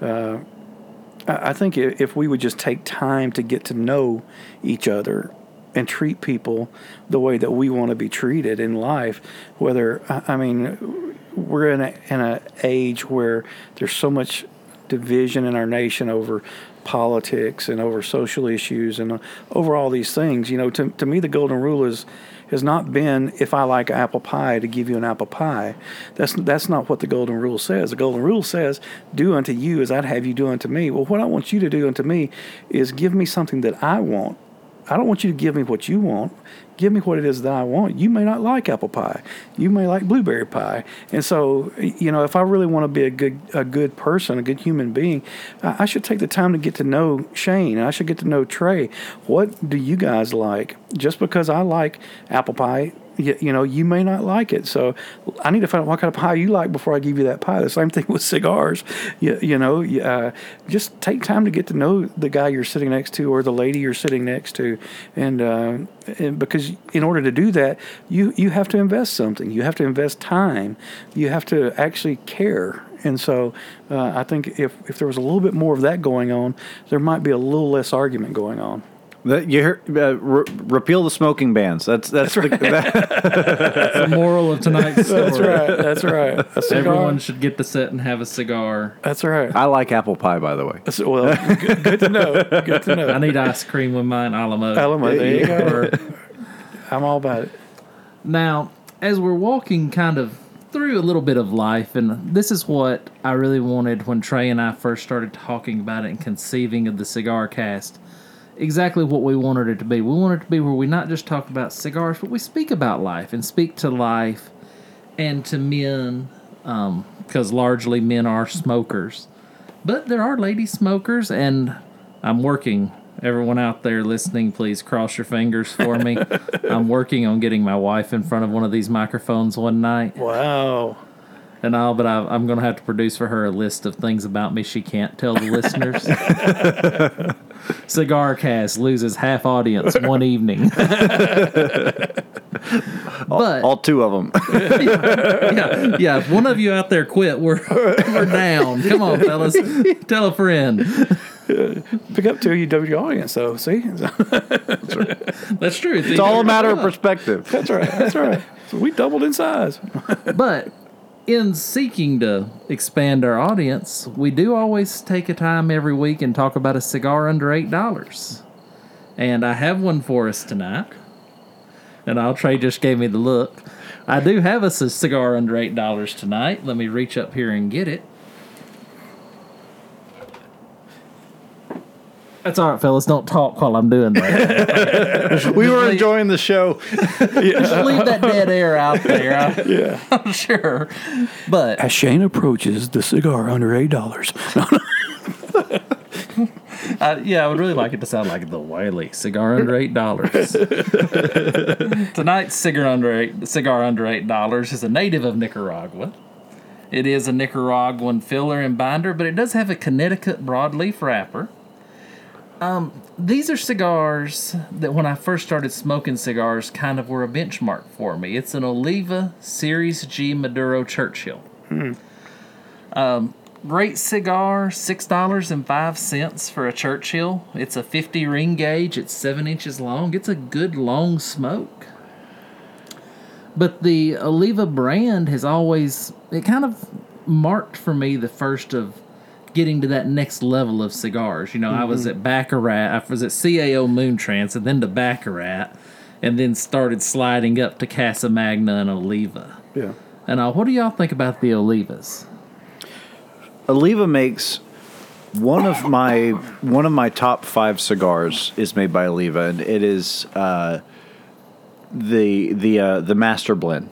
Uh, I I think if we would just take time to get to know each other and treat people the way that we want to be treated in life, whether I I mean, we're in a in a age where there's so much division in our nation over politics and over social issues and uh, over all these things. You know, to to me, the golden rule is has not been if I like apple pie to give you an apple pie. That's that's not what the golden rule says. The golden rule says, "Do unto you as I'd have you do unto me." Well, what I want you to do unto me is give me something that I want. I don't want you to give me what you want. Give me what it is that I want. You may not like apple pie. You may like blueberry pie. And so, you know, if I really want to be a good a good person, a good human being, I, I should take the time to get to know Shane. I should get to know Trey. What do you guys like? Just because I like apple pie you, you know, you may not like it. So I need to find out what kind of pie you like before I give you that pie. The same thing with cigars. You, you know, uh, just take time to get to know the guy you're sitting next to or the lady you're sitting next to, and, uh, and because in order to do that, you you have to invest something. You have to invest time. You have to actually care. And so uh, I think if, if there was a little bit more of that going on, there might be a little less argument going on. That you hear, uh, re- repeal the smoking bans. That's that's, the, that, the moral of tonight's story. That's right. That's right. A. Everyone should get to sit and have a cigar. That's right. I like apple pie, by the way. That's- well, good, good to know. Good to know. I need ice cream with mine a la mode. Alamo, there you go. I'm all about it. Now, as we're walking kind of through a little bit of life, and this is what I really wanted when Trey and I first started talking about it and conceiving of the cigar cast. Exactly what we wanted it to be. We wanted it to be where we not just talk about cigars, but we speak about life and speak to life and to men, um, because largely men are smokers. but there are lady smokers, and I'm working. Everyone out there listening, please cross your fingers for me. I'm working on getting my wife in front of one of these microphones one night Wow. And all, but I, I'm going to have to produce for her a list of things about me she can't tell the listeners. Cigar Cast loses half audience one evening. but All two of them. yeah, yeah, if one of you out there quit, we're we're down. Come on, fellas, tell a friend. Pick up two UW audience, though. See? That's true. it's all a matter of perspective. That's right. That's right. So we doubled in size. But in seeking to expand our audience, we do always take a time every week and talk about a cigar under eight dollars. And I have one for us tonight. And I'll Trey just gave me the look. I do have a cigar under eight dollars tonight. Let me reach up here and get it. That's all right, fellas. Don't talk while I'm doing that. We were enjoying the show. Just leave that dead air out there. I, Yeah. I'm sure. But As Shane approaches the cigar under eight dollars. Uh, yeah, I would really like it to sound like the Wiley cigar under eight dollars. Tonight's cigar under eight cigar under eight dollars is a native of Nicaragua. It is a Nicaraguan filler and binder, but it does have a Connecticut broadleaf wrapper. Um, these are cigars that when I first started smoking cigars, kind of were a benchmark for me. It's an Oliva Series G Maduro Churchill. Hmm. Um, Great cigar, six dollars and five cents for a Churchill. It's a fifty ring gauge. It's seven inches long. It's a good long smoke. But the Oliva brand has always it kind of marked for me the first of getting to that next level of cigars. You know, I was at Baccarat, I was at CAO Moontrance, and then to Baccarat, and then started sliding up to Casa Magna and Oliva. Yeah. And uh, what do y'all think about the Olivas? Oliva makes one of my one of my top five cigars is made by Oliva, and it is uh, the the uh, the Master Blend.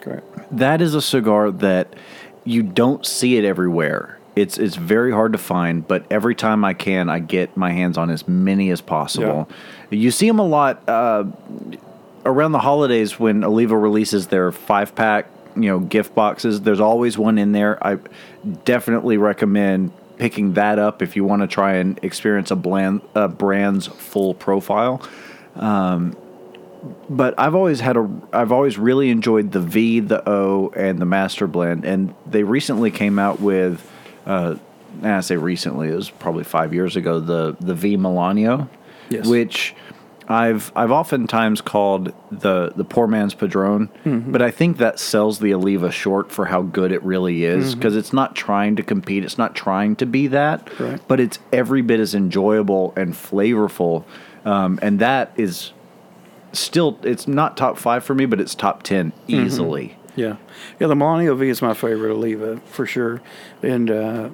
Correct. That is a cigar that you don't see it everywhere. It's it's very hard to find, but every time I can, I get my hands on as many as possible. You see them a lot uh, around the holidays when Oliva releases their five pack, you know, gift boxes. There's always one in there. I definitely recommend picking that up if you want to try and experience a bland a brand's full profile but I've always had a I've always really enjoyed the V, the O, and the Master Blend, and they recently came out with, uh, and I say recently, it was probably five years ago, the the V Melanio, Yes. which I've I've oftentimes called the the poor man's Padron, but I think that sells the Oliva short for how good it really is because it's not trying to compete, it's not trying to be that, Correct. but it's every bit as enjoyable and flavorful, um, and that is still it's not top five for me, but it's top ten easily. Yeah, yeah. The Melanio V is my favorite Oliva for sure, and uh,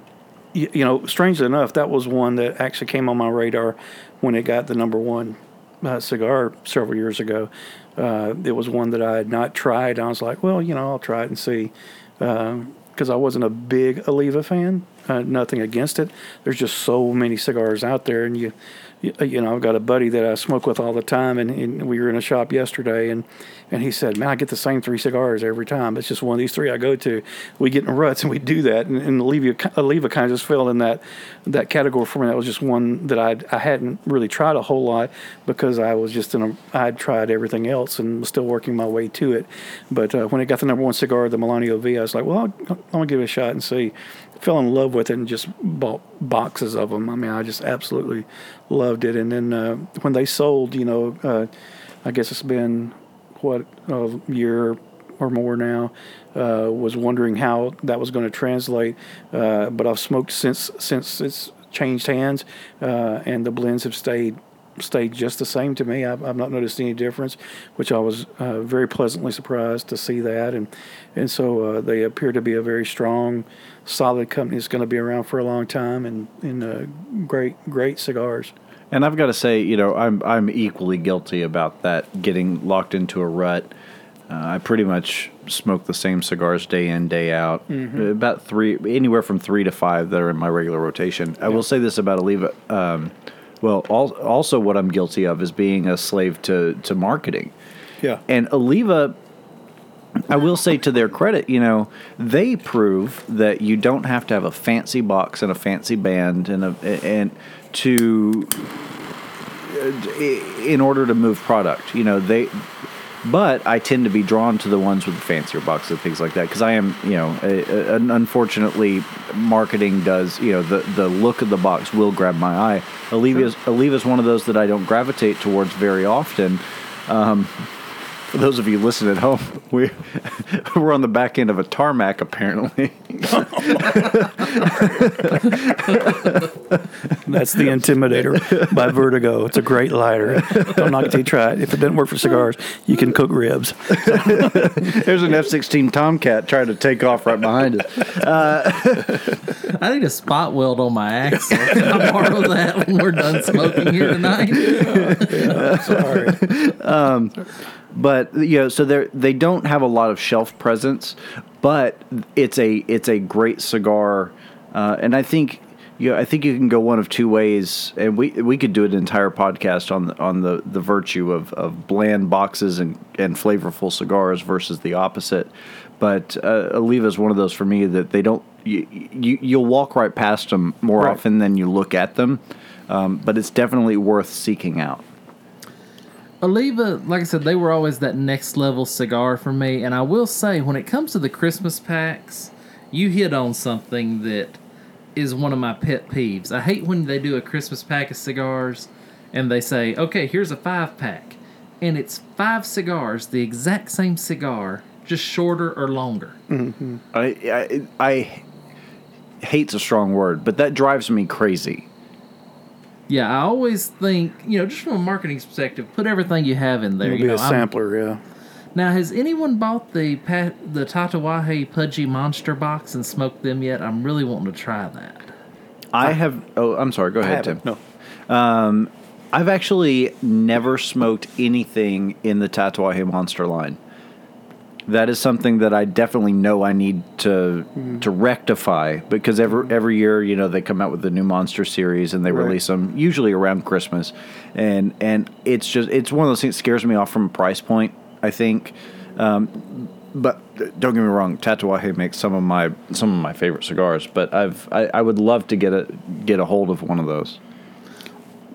you, you know, strangely enough, that was one that actually came on my radar when it got the number one uh, cigar several years ago. Uh, it was one that I had not tried. I was like, well, you know, I'll try it and see, because I wasn't a big Oliva fan. Uh, nothing against it. There's just so many cigars out there, and you, you, you know, I've got a buddy that I smoke with all the time, and, and we were in a shop yesterday, and and he said, "Man, I get the same three cigars every time. It's just one of these three I go to. We get in ruts and we do that." And, and Oliva, Oliva kind of just fell in that that category for me. That was just one that I I hadn't really tried a whole lot because I was just in a I'd tried everything else and was still working my way to it. But uh, when it got the number one cigar, the Melanio V, I was like, "Well, I'll, I'm gonna give it a shot and see." Fell in love with it and just bought boxes of them. I mean, I just absolutely loved it. And then uh, when they sold, you know, uh, I guess it's been what a year or more now. Uh, was wondering how that was going to translate, uh, but I've smoked since since it's changed hands, uh, and the blends have stayed stayed just the same to me. I've, I've not noticed any difference, which I was uh, very pleasantly surprised to see that. And and so uh, they appear to be a very strong, solid company that's going to be around for a long time and and uh, great great cigars. And I've got to say, you know, I'm I'm equally guilty about that getting locked into a rut. Uh, I pretty much smoke the same cigars day in day out. About three, anywhere from three to five that are in my regular rotation. I will say this about Oliva. Um, well, al- also what I'm guilty of is being a slave to to marketing. Yeah. And Oliva, I will say to their credit, you know, they prove that you don't have to have a fancy box and a fancy band and a and to uh, in order to move product. You know, they. But I tend to be drawn to the ones with the fancier boxes and things like that because I am, you know, a, a, unfortunately, marketing does, you know, the, the look of the box will grab my eye. Oliva's, is one of those that I don't gravitate towards very often. Um, for those of you listening at home, we we're on the back end of a tarmac apparently. That's the Intimidator by Vertigo. It's a great lighter. Don't knock it till you try it. If it doesn't work for cigars, you can cook ribs. There's an F-16 Tomcat trying to take off right behind us. Uh, I need a spot weld on my axle. Can I borrow that when we're done smoking here tonight? Sorry. Um, But you know, so they they don't have a lot of shelf presence, but it's a it's a great cigar, uh, and I think you know, I think you can go one of two ways, and we we could do an entire podcast on the, on the, the virtue of, of bland boxes and, and flavorful cigars versus the opposite. But uh, Oliva is one of those for me that they don't you, you you'll walk right past them more Right. often than you look at them, um, but it's definitely worth seeking out. Oliva, like I said, they were always that next level cigar for me. And I will say, when it comes to the Christmas packs, you hit on something that is one of my pet peeves. I hate when they do a Christmas pack of cigars and they say, okay, here's a five pack. And it's five cigars, the exact same cigar, just shorter or longer. Mm-hmm. I, I I hate's a strong word, but that drives me crazy. Yeah, I always think, you know, just from a marketing perspective, put everything you have in there. It'll you be know, a I'm- sampler, yeah. Now, has anyone bought the pa- the Tatuaje Pudgy Monster box and smoked them yet? I'm really wanting to try that. I have. Oh, I'm sorry. Go ahead, Tim. No. Um, I've actually never smoked anything in the Tatuaje Monster line. That is something that I definitely know I need to to rectify because every every year, you know, they come out with the new Monster series and they Right. release them usually around Christmas, and and it's just it's one of those things that scares me off from a price point. I think, um, but don't get me wrong, Tatuaje makes some of my some of my favorite cigars. But I've I, I would love to get a get a hold of one of those.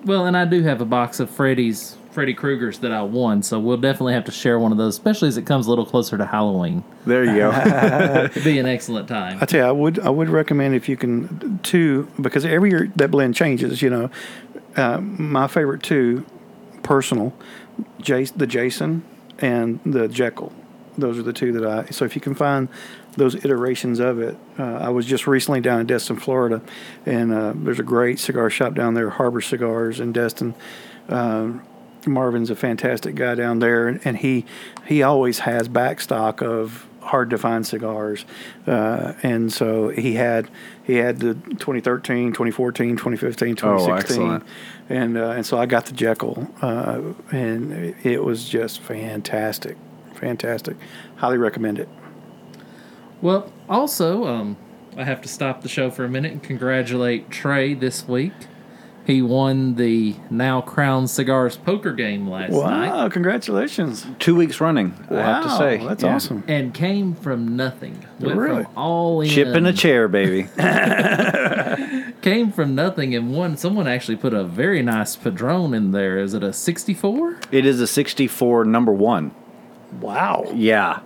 Well, and I do have a box of Freddy's Freddy Krueger's that I won, so we'll definitely have to share one of those, especially as it comes a little closer to Halloween. There you go. It'd be an excellent time. I tell you, I would I would recommend if you can two because every year that blend changes. You know, uh, my favorite two, personal, Jace, the Jason and the Jekyll. Those are the two that I. So if you can find those iterations of it, uh, I was just recently down in Destin, Florida, and uh, there's a great cigar shop down there, Harbor Cigars in Destin. Um, Marvin's a fantastic guy down there, and, and he he always has backstock of hard to find cigars, uh, and so he had he had the 2013, 2014, 2015, 2016, excellent. and uh, and so I got the Jekyll, uh, and it was just fantastic, fantastic. Highly recommend it. Well, also, um, I have to stop the show for a minute and congratulate Trey this week. He won the now Crown Cigars poker game last night Wow! Congratulations! Two weeks running. I have to Wow, say that's Yeah. awesome. and came from nothing. Went Really? from all in. Chip in a chair, baby. Came from nothing and won. Someone actually put a very nice Padron in there. Is it a 64? it is a 64 number one. Wow! Yeah.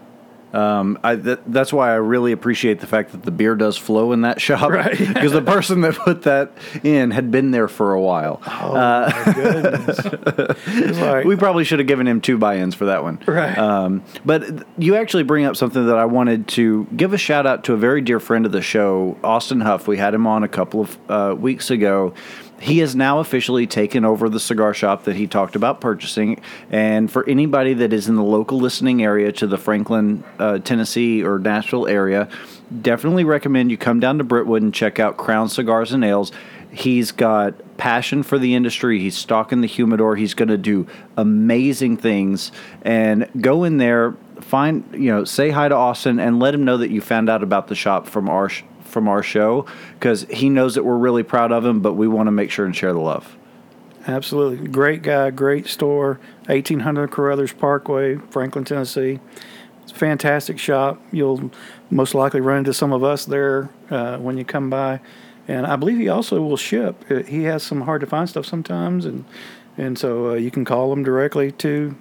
Um, I, th- that's why I really appreciate the fact that the beer does flow in that shop. Right. Because the person that put that in had been there for a while. Oh my goodness! Like, We probably should have given him two buy-ins for that one. Right. Um, but you actually bring up something that I wanted to give a shout out to a very dear friend of the show, Austin Huff. We had him on a couple of uh, weeks ago. He has now officially taken over the cigar shop that he talked about purchasing. And for anybody that is in the local listening area to the Franklin, uh, Tennessee, or Nashville area, definitely recommend you come down to Brentwood and check out Crown Cigars and Ales. He's got passion for the industry. He's stocking the humidor. He's going to do amazing things. And go in there. find you know say hi to Austin and let him know that you found out about the shop from our from our show because he knows that we're really proud of him, but we want to make sure and share the love. Absolutely. Great guy, great store, 1800 Carothers Parkway, Franklin, Tennessee. It's a fantastic shop. You'll most likely run into some of us there uh, when you come by. And I believe he also will ship. Uh, He has some hard to find stuff sometimes, and and so uh, you can call him directly to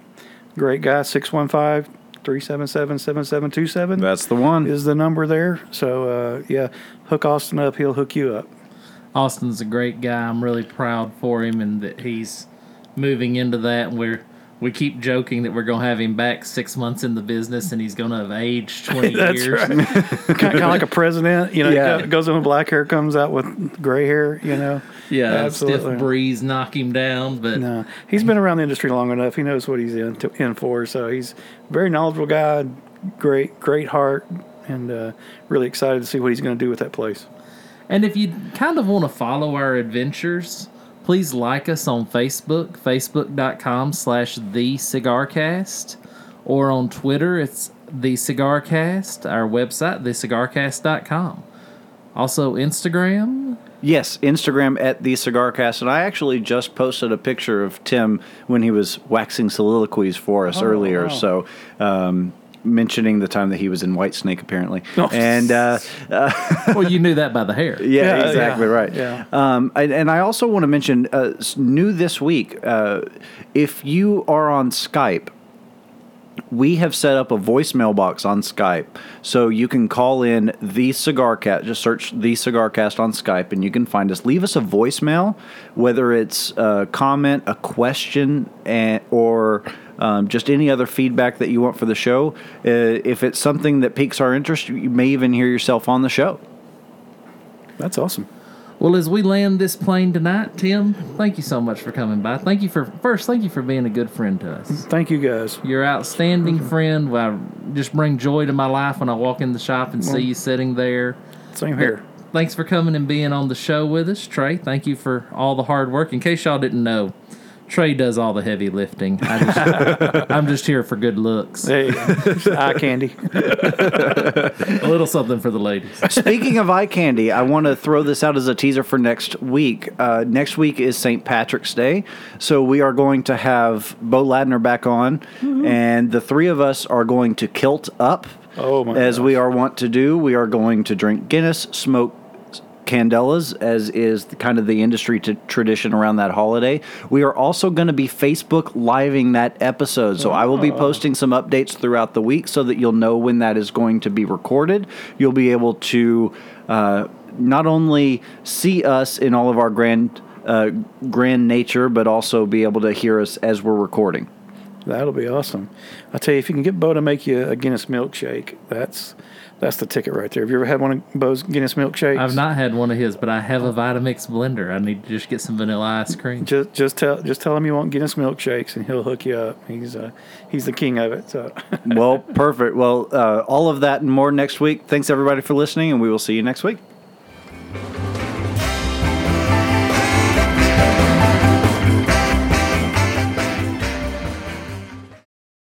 great guy 615 377 7727 That's the one. is the number there. So uh, yeah, hook Austin up, he'll hook you up. Austin's a great guy. I'm really proud for him and that he's moving into that. And we're we keep joking that we're gonna have him back six months in the business and he's gonna have aged twenty That's years. right. kind, of like a president, you know, Yeah. yeah. goes in with black hair, comes out with gray hair, you know. Yeah, Absolutely. stiff breeze knock him down, but No, he's been around the industry long enough. He knows what he's in, to, in for. So he's a very knowledgeable guy, great, great heart, and uh, really excited to see what he's going to do with that place. And if you kind of want to follow our adventures, please like us on Facebook, facebook.com slash the cigarcast, or on Twitter, it's the cigarcast, our website, thecigarcast.com. Also Instagram. Yes, Instagram at the Cigar Cast, and I actually just posted a picture of Tim when he was waxing soliloquies for us earlier. wow. So, um, mentioning the time that he was in Whitesnake, apparently, Oh. and uh, Well, you knew that by the hair. yeah, Yeah, exactly yeah, right. yeah. Um, and, and I also want to mention uh, new this week. Uh, if you are on Skype, we have set up a voicemail box on Skype, so you can call in the Cigar Cast. Just search the Cigar Cast on Skype, and you can find us. Leave us a voicemail, whether it's a comment, a question, and, or um, just any other feedback that you want for the show. Uh, if it's something that piques our interest, you may even hear yourself on the show. That's awesome. Well, as we land this plane tonight, Tim, thank you so much for coming by. Thank you for first, thank you for being a good friend to us. Thank you, guys. You're an outstanding friend. I just bring joy to my life when I walk in the shop and see you sitting there. Same here. Thanks for coming and being on the show with us, Trey. Thank you for all the hard work. In case y'all didn't know, Trey does all the heavy lifting. I just, I'm just here for good looks. Hey, eye candy. A little something for the ladies. Speaking of eye candy, I want to throw this out as a teaser for next week. Uh, next week is St. Patrick's Day, so we are going to have Bo Ladner back on, and the three of us are going to kilt up. Oh, my As we are wont to do, we are going to drink Guinness, smoke candelas, as is the, kind of the industry t- tradition around that holiday. We are also going to be Facebook living that episode, so I will be posting some updates throughout the week so that you'll know when that is going to be recorded. You'll be able to uh, not only see us in all of our grand uh, grand nature, but also be able to hear us as we're recording. That'll be awesome. I tell you, if you can get Bo to make you a Guinness milkshake, that's that's the ticket right there. Have you ever had one of Bo's Guinness milkshakes? I've not had one of his, but I have a Vitamix blender. I need to just get some vanilla ice cream. Just just tell just tell him you want Guinness milkshakes, and he'll hook you up. He's uh, he's the king of it. So well, perfect. Well, uh, all of that and more next week. Thanks everybody for listening, and we will see you next week.